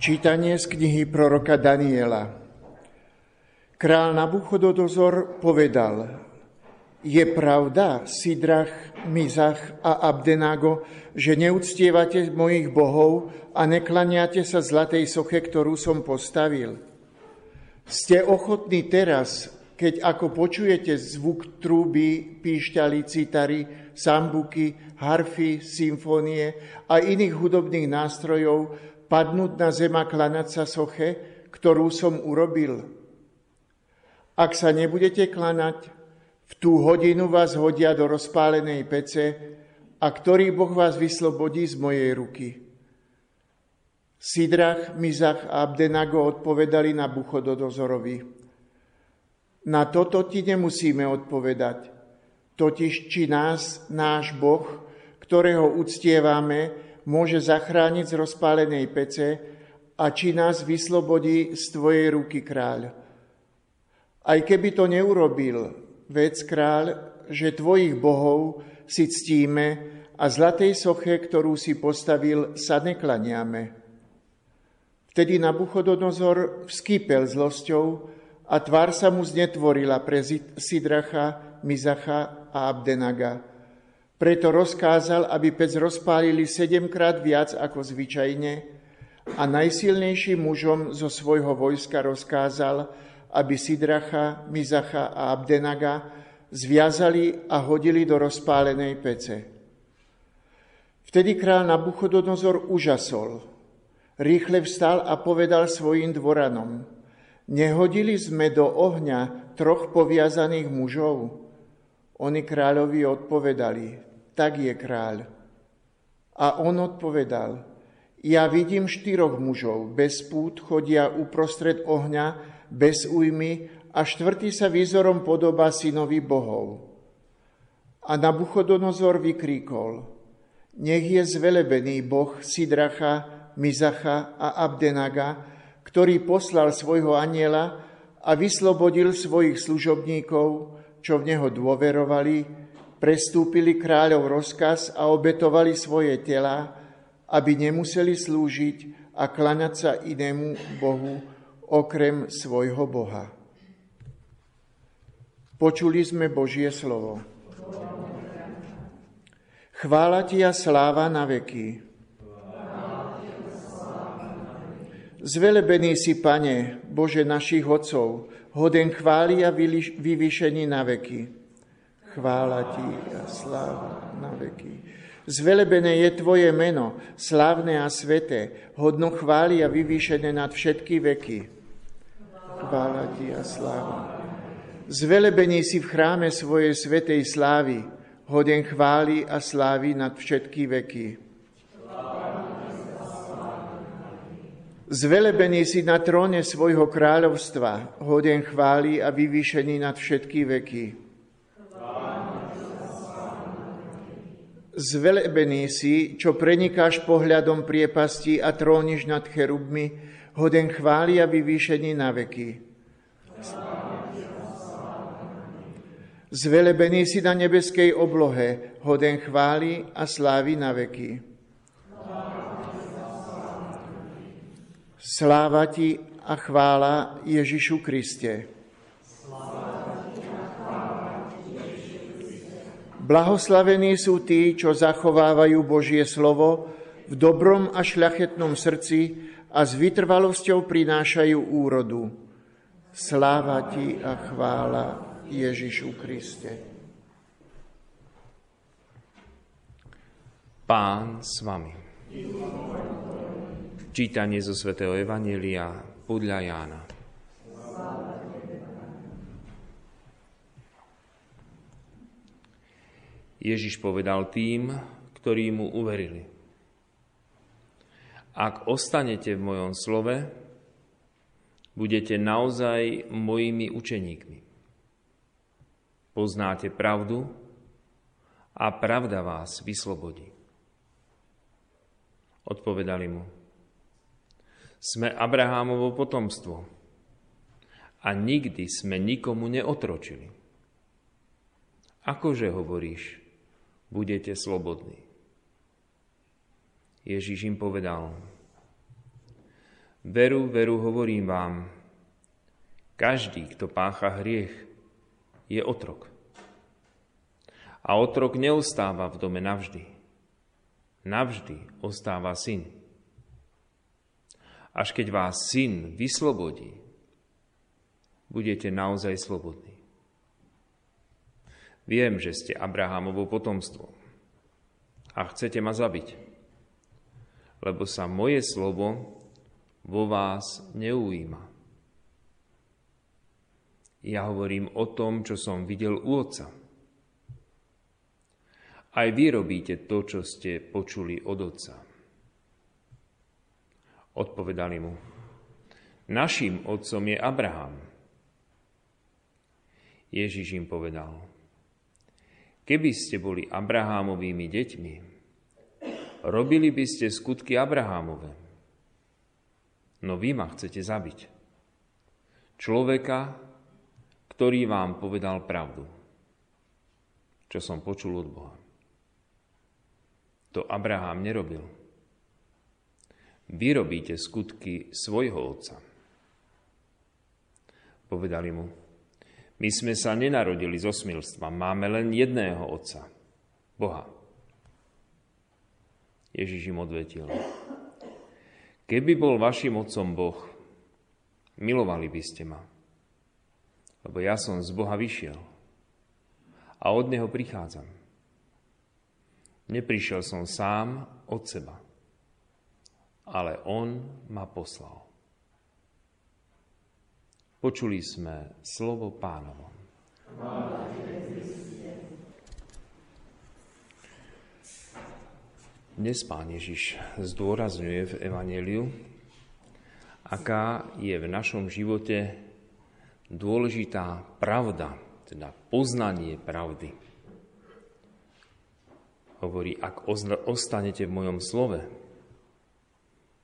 Čítanie z knihy proroka Daniela. Král Nabuchododozor povedal, je pravda, Sidrach, Mizach a Abdenago, že neúctievate mojich bohov a neklaniate sa zlatej soche, ktorú som postavil. Ste ochotní teraz, keď ako počujete zvuk trúby, píšťaly, citary, sambuky, harfy, symfónie a iných hudobných nástrojov, padnúť na zem a klanať sa soche, ktorú som urobil. Ak sa nebudete klanať, v tú hodinu vás hodia do rozpálenej pece a ktorý Boh vás vyslobodí z mojej ruky. Sidrach, Mizach a Abdenago odpovedali na Buchododozorovi. Na toto ti nemusíme odpovedať, totiž či nás, náš Boh, ktorého uctievame, môže zachrániť z rozpálenej pece a či nás vyslobodí z tvojej ruky kráľ. Aj keby to neurobil, vec kráľ, že tvojich bohov si ctíme a zlatej soche, ktorú si postavil, sa neklaniame. Vtedy Nabuchodonozor vskýpel zlosťou a tvár sa mu znetvorila pre Sidracha, Mizacha a Abdenaga. Preto rozkázal, aby pec rozpálili sedemkrát viac ako zvyčajne a najsilnejším mužom zo svojho vojska rozkázal, aby Sidracha, Mizacha a Abdenaga zviazali a hodili do rozpálenej pece. Vtedy král Nabuchodonozor užasol. Rýchle vstal a povedal svojim dvoranom, nehodili sme do ohňa troch poviazaných mužov? Oni kráľovi odpovedali, tak je kráľ. A on odpovedal, ja vidím štyroch mužov, bez pút chodia uprostred ohňa, bez újmy a štvrtý sa výzorom podobá synovi bohov. A Nabuchodonozor vykríkol, nech je zvelebený boh Sidracha, Mizacha a Abdenaga, ktorý poslal svojho aniela a vyslobodil svojich služobníkov, čo v neho dôverovali, prestúpili kráľov rozkaz a obetovali svoje tela, aby nemuseli slúžiť a klaňať sa inému Bohu okrem svojho Boha. Počuli sme Božie slovo. Chvála ti a sláva na veky. Zvelebený si, Pane, Bože našich otcov, hoden chváli a vyvýšení na veky. Chvála Ti a sláva na veky. Zvelebené je Tvoje meno, slávne a sveté, hodno chváli a vyvýšené nad všetky veky. Chvála Ti a sláva. Zvelebený si v chráme svojej svetej slávy, hoden chváli a slávy nad všetky veky. Zvelebený si na tróne svojho kráľovstva, hoden chváli a vyvýšený nad všetky veky. Zvelebený si, čo prenikáš pohľadom priepasti a tróniš nad cherubmi, hoden chváli a vyvýšení na veky. Zvelebený si na nebeskej oblohe, hoden chváli a slávy na veky. Sláva ti a chvála Ježišu Kriste. Blahoslavení sú tí, čo zachovávajú Božie slovo v dobrom a šľachetnom srdci a s vytrvalosťou prinášajú úrodu. Sláva ti a chvála Ježišu Kriste. Pán s vami. Čítanie zo svätého Evanielia podľa Jána. Ježiš povedal tým, ktorí mu uverili. Ak ostanete v mojom slove, budete naozaj mojimi učeníkmi. Poznáte pravdu a pravda vás vyslobodí. Odpovedali mu. Sme Abrahámovo potomstvo a nikdy sme nikomu neotročili. Akože hovoríš, budete slobodní. Ježíš im povedal, Veru, veru hovorím vám, každý, kto pácha hriech, je otrok. A otrok neostáva v dome navždy. Navždy ostáva syn. Až keď vás syn vyslobodí, budete naozaj slobodní. Viem, že ste Abrahámovo potomstvo a chcete ma zabiť, lebo sa moje slovo vo vás neujíma. Ja hovorím o tom, čo som videl u Otca. Aj vy robíte to, čo ste počuli od Otca. Odpovedali mu, našim otcom je Abraham. Ježiš im povedal, keby ste boli Abrahámovými deťmi, robili by ste skutky Abrahámove. No vy ma chcete zabiť. Človeka, ktorý vám povedal pravdu, čo som počul od Boha. To Abraham nerobil. Vy robíte skutky svojho otca. Povedali mu, my sme sa nenarodili zo smilstva, máme len jedného otca, Boha. Ježiš im odvetil, keby bol vašim otcom Boh, milovali by ste ma, lebo ja som z Boha vyšiel a od Neho prichádzam. Neprišiel som sám od seba, ale On ma poslal. Počuli sme slovo pánovo. Dnes pán Ježiš zdôrazňuje v Evangeliu, aká je v našom živote dôležitá pravda, teda poznanie pravdy. Hovorí, ak ostanete v mojom slove,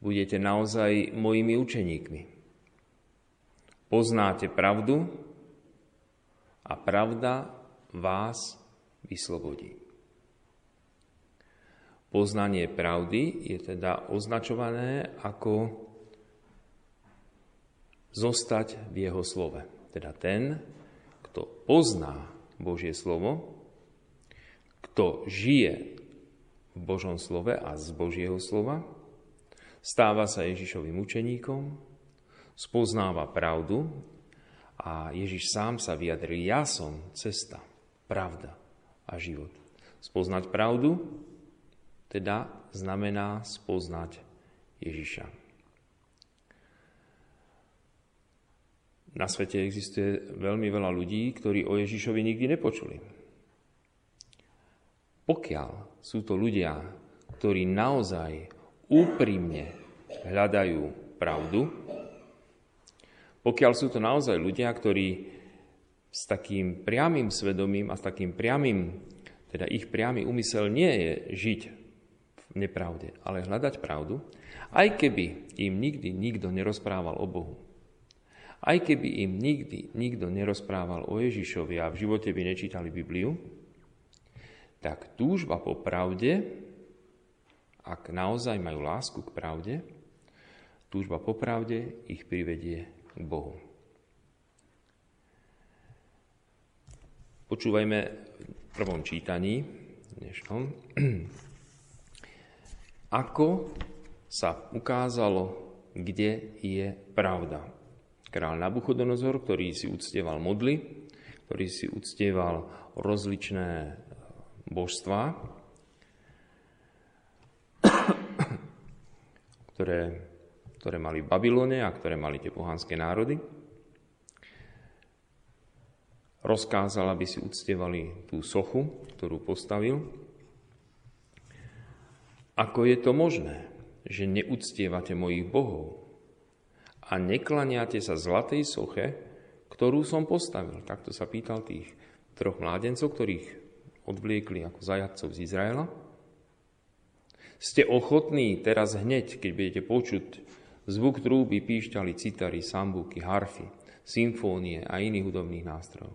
budete naozaj mojimi učeníkmi poznáte pravdu a pravda vás vyslobodí. Poznanie pravdy je teda označované ako zostať v jeho slove. Teda ten, kto pozná Božie slovo, kto žije v Božom slove a z Božieho slova, stáva sa Ježišovým učeníkom, spoznáva pravdu a Ježiš sám sa vyjadril, ja som cesta, pravda a život. Spoznať pravdu teda znamená spoznať Ježiša. Na svete existuje veľmi veľa ľudí, ktorí o Ježišovi nikdy nepočuli. Pokiaľ sú to ľudia, ktorí naozaj úprimne hľadajú pravdu, pokiaľ sú to naozaj ľudia, ktorí s takým priamým svedomím a s takým priamým, teda ich priamy úmysel nie je žiť v nepravde, ale hľadať pravdu, aj keby im nikdy nikto nerozprával o Bohu. Aj keby im nikdy nikto nerozprával o Ježišovi a v živote by nečítali Bibliu, tak túžba po pravde, ak naozaj majú lásku k pravde, túžba po pravde ich privedie k Bohu. Počúvajme v prvom čítaní dnešnom, ako sa ukázalo, kde je pravda. Král Nabuchodonozor, ktorý si uctieval modly, ktorý si uctieval rozličné božstvá, ktoré ktoré mali v Babylone a ktoré mali tie pohanské národy. Rozkázal, aby si uctievali tú sochu, ktorú postavil. Ako je to možné, že neúctievate mojich bohov a neklaniate sa zlatej soche, ktorú som postavil? Takto sa pýtal tých troch mládencov, ktorých odvliekli ako zajadcov z Izraela. Ste ochotní teraz hneď, keď budete počuť Zvuk trúby píšťali citary, sambuky, harfy, symfónie a iných hudobných nástrojov.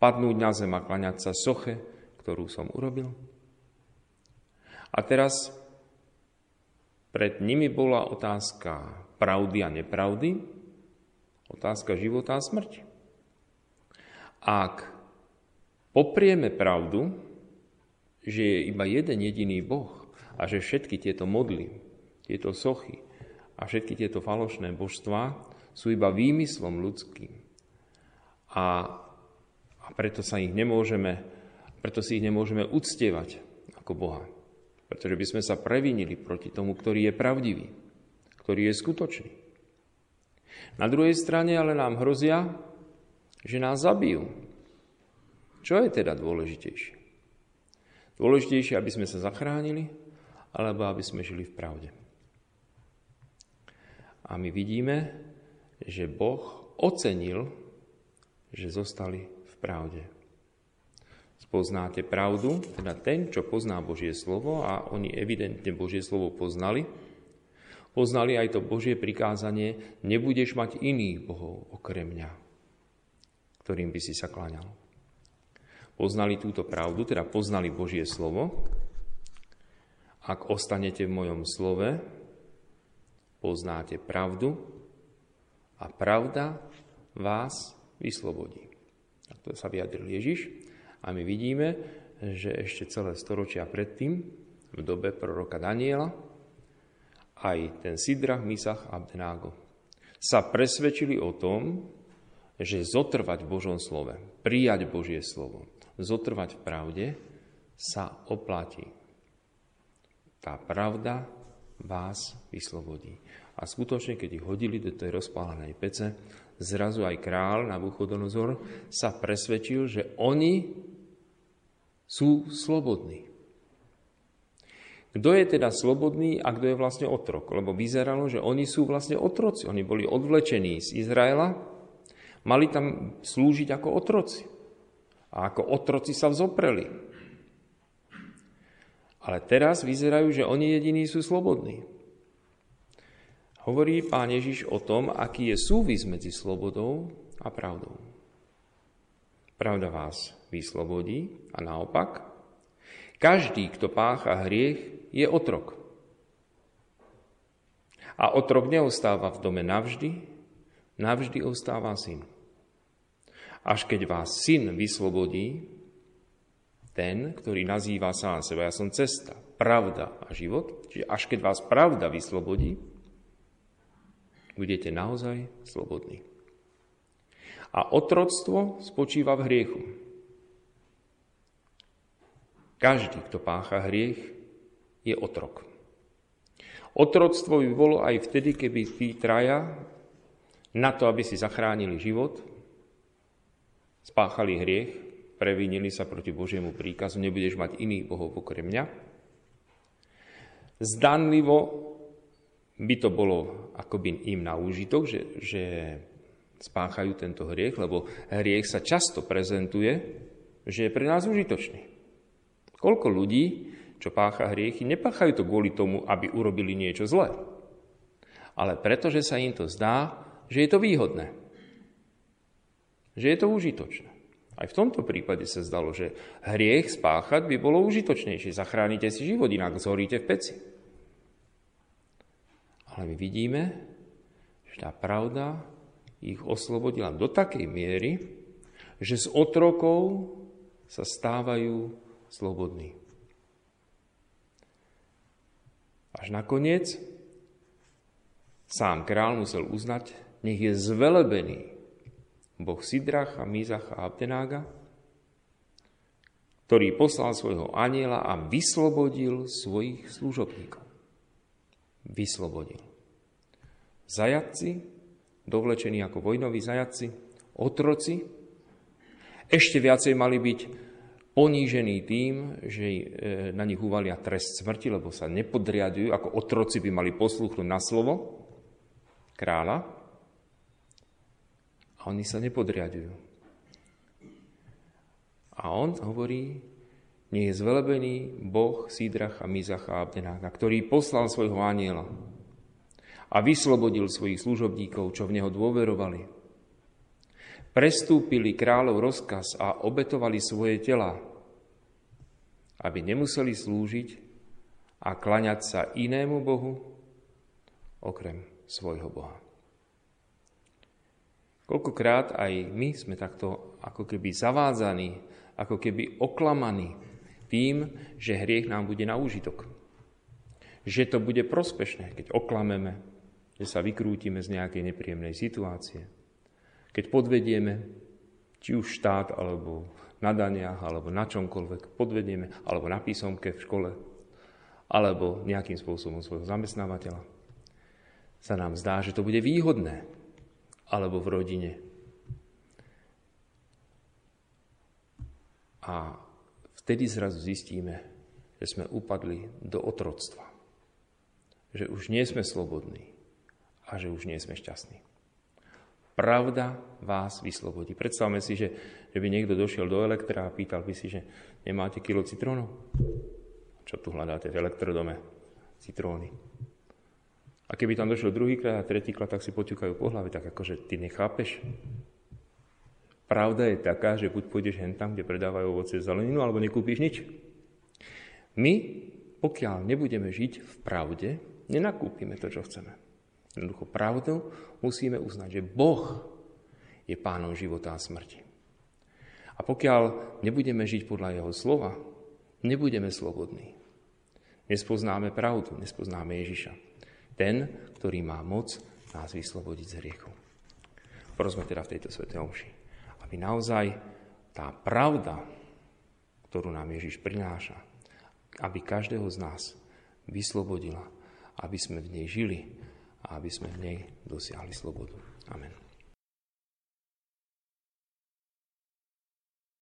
Padnúť na zem a klaňať sa soche, ktorú som urobil? A teraz pred nimi bola otázka pravdy a nepravdy, otázka života a smrti. Ak poprieme pravdu, že je iba jeden jediný Boh a že všetky tieto modly, tieto sochy a všetky tieto falošné božstvá sú iba výmyslom ľudským. A, a preto sa ich nemôžeme, preto si ich nemôžeme uctievať ako Boha. Pretože by sme sa previnili proti tomu, ktorý je pravdivý, ktorý je skutočný. Na druhej strane ale nám hrozia, že nás zabijú. Čo je teda dôležitejšie? Dôležitejšie, aby sme sa zachránili, alebo aby sme žili v pravde. A my vidíme, že Boh ocenil, že zostali v pravde. Spoznáte pravdu, teda ten, čo pozná Božie slovo, a oni evidentne Božie slovo poznali, poznali aj to Božie prikázanie, nebudeš mať iných bohov okrem mňa, ktorým by si sa kláňal. Poznali túto pravdu, teda poznali Božie slovo, ak ostanete v mojom slove, poznáte pravdu a pravda vás vyslobodí. Tak to sa vyjadril Ježiš a my vidíme, že ešte celé storočia predtým, v dobe proroka Daniela, aj ten Sidrach, Misach a Abdenágo sa presvedčili o tom, že zotrvať v Božom slove, prijať Božie slovo, zotrvať v pravde sa oplatí tá pravda vás vyslobodí. A skutočne, keď ich hodili do tej rozpálenej pece, zrazu aj král Nabuchodonozor sa presvedčil, že oni sú slobodní. Kto je teda slobodný a kto je vlastne otrok? Lebo vyzeralo, že oni sú vlastne otroci. Oni boli odvlečení z Izraela, mali tam slúžiť ako otroci. A ako otroci sa vzopreli. Ale teraz vyzerajú, že oni jediní sú slobodní. Hovorí pán Ježiš o tom, aký je súvis medzi slobodou a pravdou. Pravda vás vyslobodí a naopak, každý, kto pácha hriech, je otrok. A otrok neostáva v dome navždy, navždy ostáva syn. Až keď vás syn vyslobodí, ten, ktorý nazýva sám seba. Ja som cesta, pravda a život. Čiže až keď vás pravda vyslobodí, budete naozaj slobodní. A otroctvo spočíva v hriechu. Každý, kto pácha hriech, je otrok. Otroctvo by bolo aj vtedy, keby tí traja na to, aby si zachránili život, spáchali hriech previnili sa proti Božiemu príkazu, nebudeš mať iných bohov okrem mňa. Zdanlivo by to bolo akoby im na úžitok, že, že spáchajú tento hriech, lebo hriech sa často prezentuje, že je pre nás užitočný. Koľko ľudí, čo pácha hriechy, nepáchajú to kvôli tomu, aby urobili niečo zlé, ale preto, že sa im to zdá, že je to výhodné, že je to užitočné. Aj v tomto prípade sa zdalo, že hriech spáchať by bolo užitočnejšie. Zachránite si život, inak zhoríte v peci. Ale my vidíme, že tá pravda ich oslobodila do takej miery, že z otrokov sa stávajú slobodní. Až nakoniec sám král musel uznať, nech je zvelebený Boh Sidracha, Mizacha a Abdenága, ktorý poslal svojho aniela a vyslobodil svojich služobníkov. Vyslobodil. Zajatci, dovlečení ako vojnoví zajatci, otroci, ešte viacej mali byť ponížení tým, že e, na nich uvalia trest smrti, lebo sa nepodriadujú, ako otroci by mali poslúchnuť na slovo kráľa, a oni sa nepodriadujú. A on hovorí, nie je zvelebený Boh Sídracha, Mizacha a Abdenáka, ktorý poslal svojho aniela a vyslobodil svojich služobníkov, čo v neho dôverovali. Prestúpili kráľov rozkaz a obetovali svoje tela, aby nemuseli slúžiť a klaňať sa inému Bohu, okrem svojho Boha. Koľkokrát aj my sme takto ako keby zavádzaní, ako keby oklamaní tým, že hriech nám bude na úžitok. Že to bude prospešné, keď oklameme, že sa vykrútime z nejakej nepríjemnej situácie. Keď podvedieme, či už štát, alebo na daniach, alebo na čomkoľvek, podvedieme, alebo na písomke v škole, alebo nejakým spôsobom svojho zamestnávateľa, sa nám zdá, že to bude výhodné, alebo v rodine. A vtedy zrazu zistíme, že sme upadli do otroctva. Že už nie sme slobodní a že už nie sme šťastní. Pravda vás vyslobodí. Predstavme si, že, že by niekto došiel do elektra a pýtal by si, že nemáte kilo citrónov? Čo tu hľadáte v elektrodome? Citróny. A keby tam došiel druhýkrát a tretíkrát, tak si poťukajú po hlave, tak akože ty nechápeš. Pravda je taká, že buď pôjdeš hen tam, kde predávajú ovoce zeleninu, alebo nekúpiš nič. My, pokiaľ nebudeme žiť v pravde, nenakúpime to, čo chceme. Jednoducho pravdu musíme uznať, že Boh je pánom života a smrti. A pokiaľ nebudeme žiť podľa Jeho slova, nebudeme slobodní. Nespoznáme pravdu, nespoznáme Ježiša ten, ktorý má moc nás vyslobodiť z hriechu. Prosme teda v tejto svetej omši, aby naozaj tá pravda, ktorú nám Ježiš prináša, aby každého z nás vyslobodila, aby sme v nej žili a aby sme v nej dosiahli slobodu. Amen.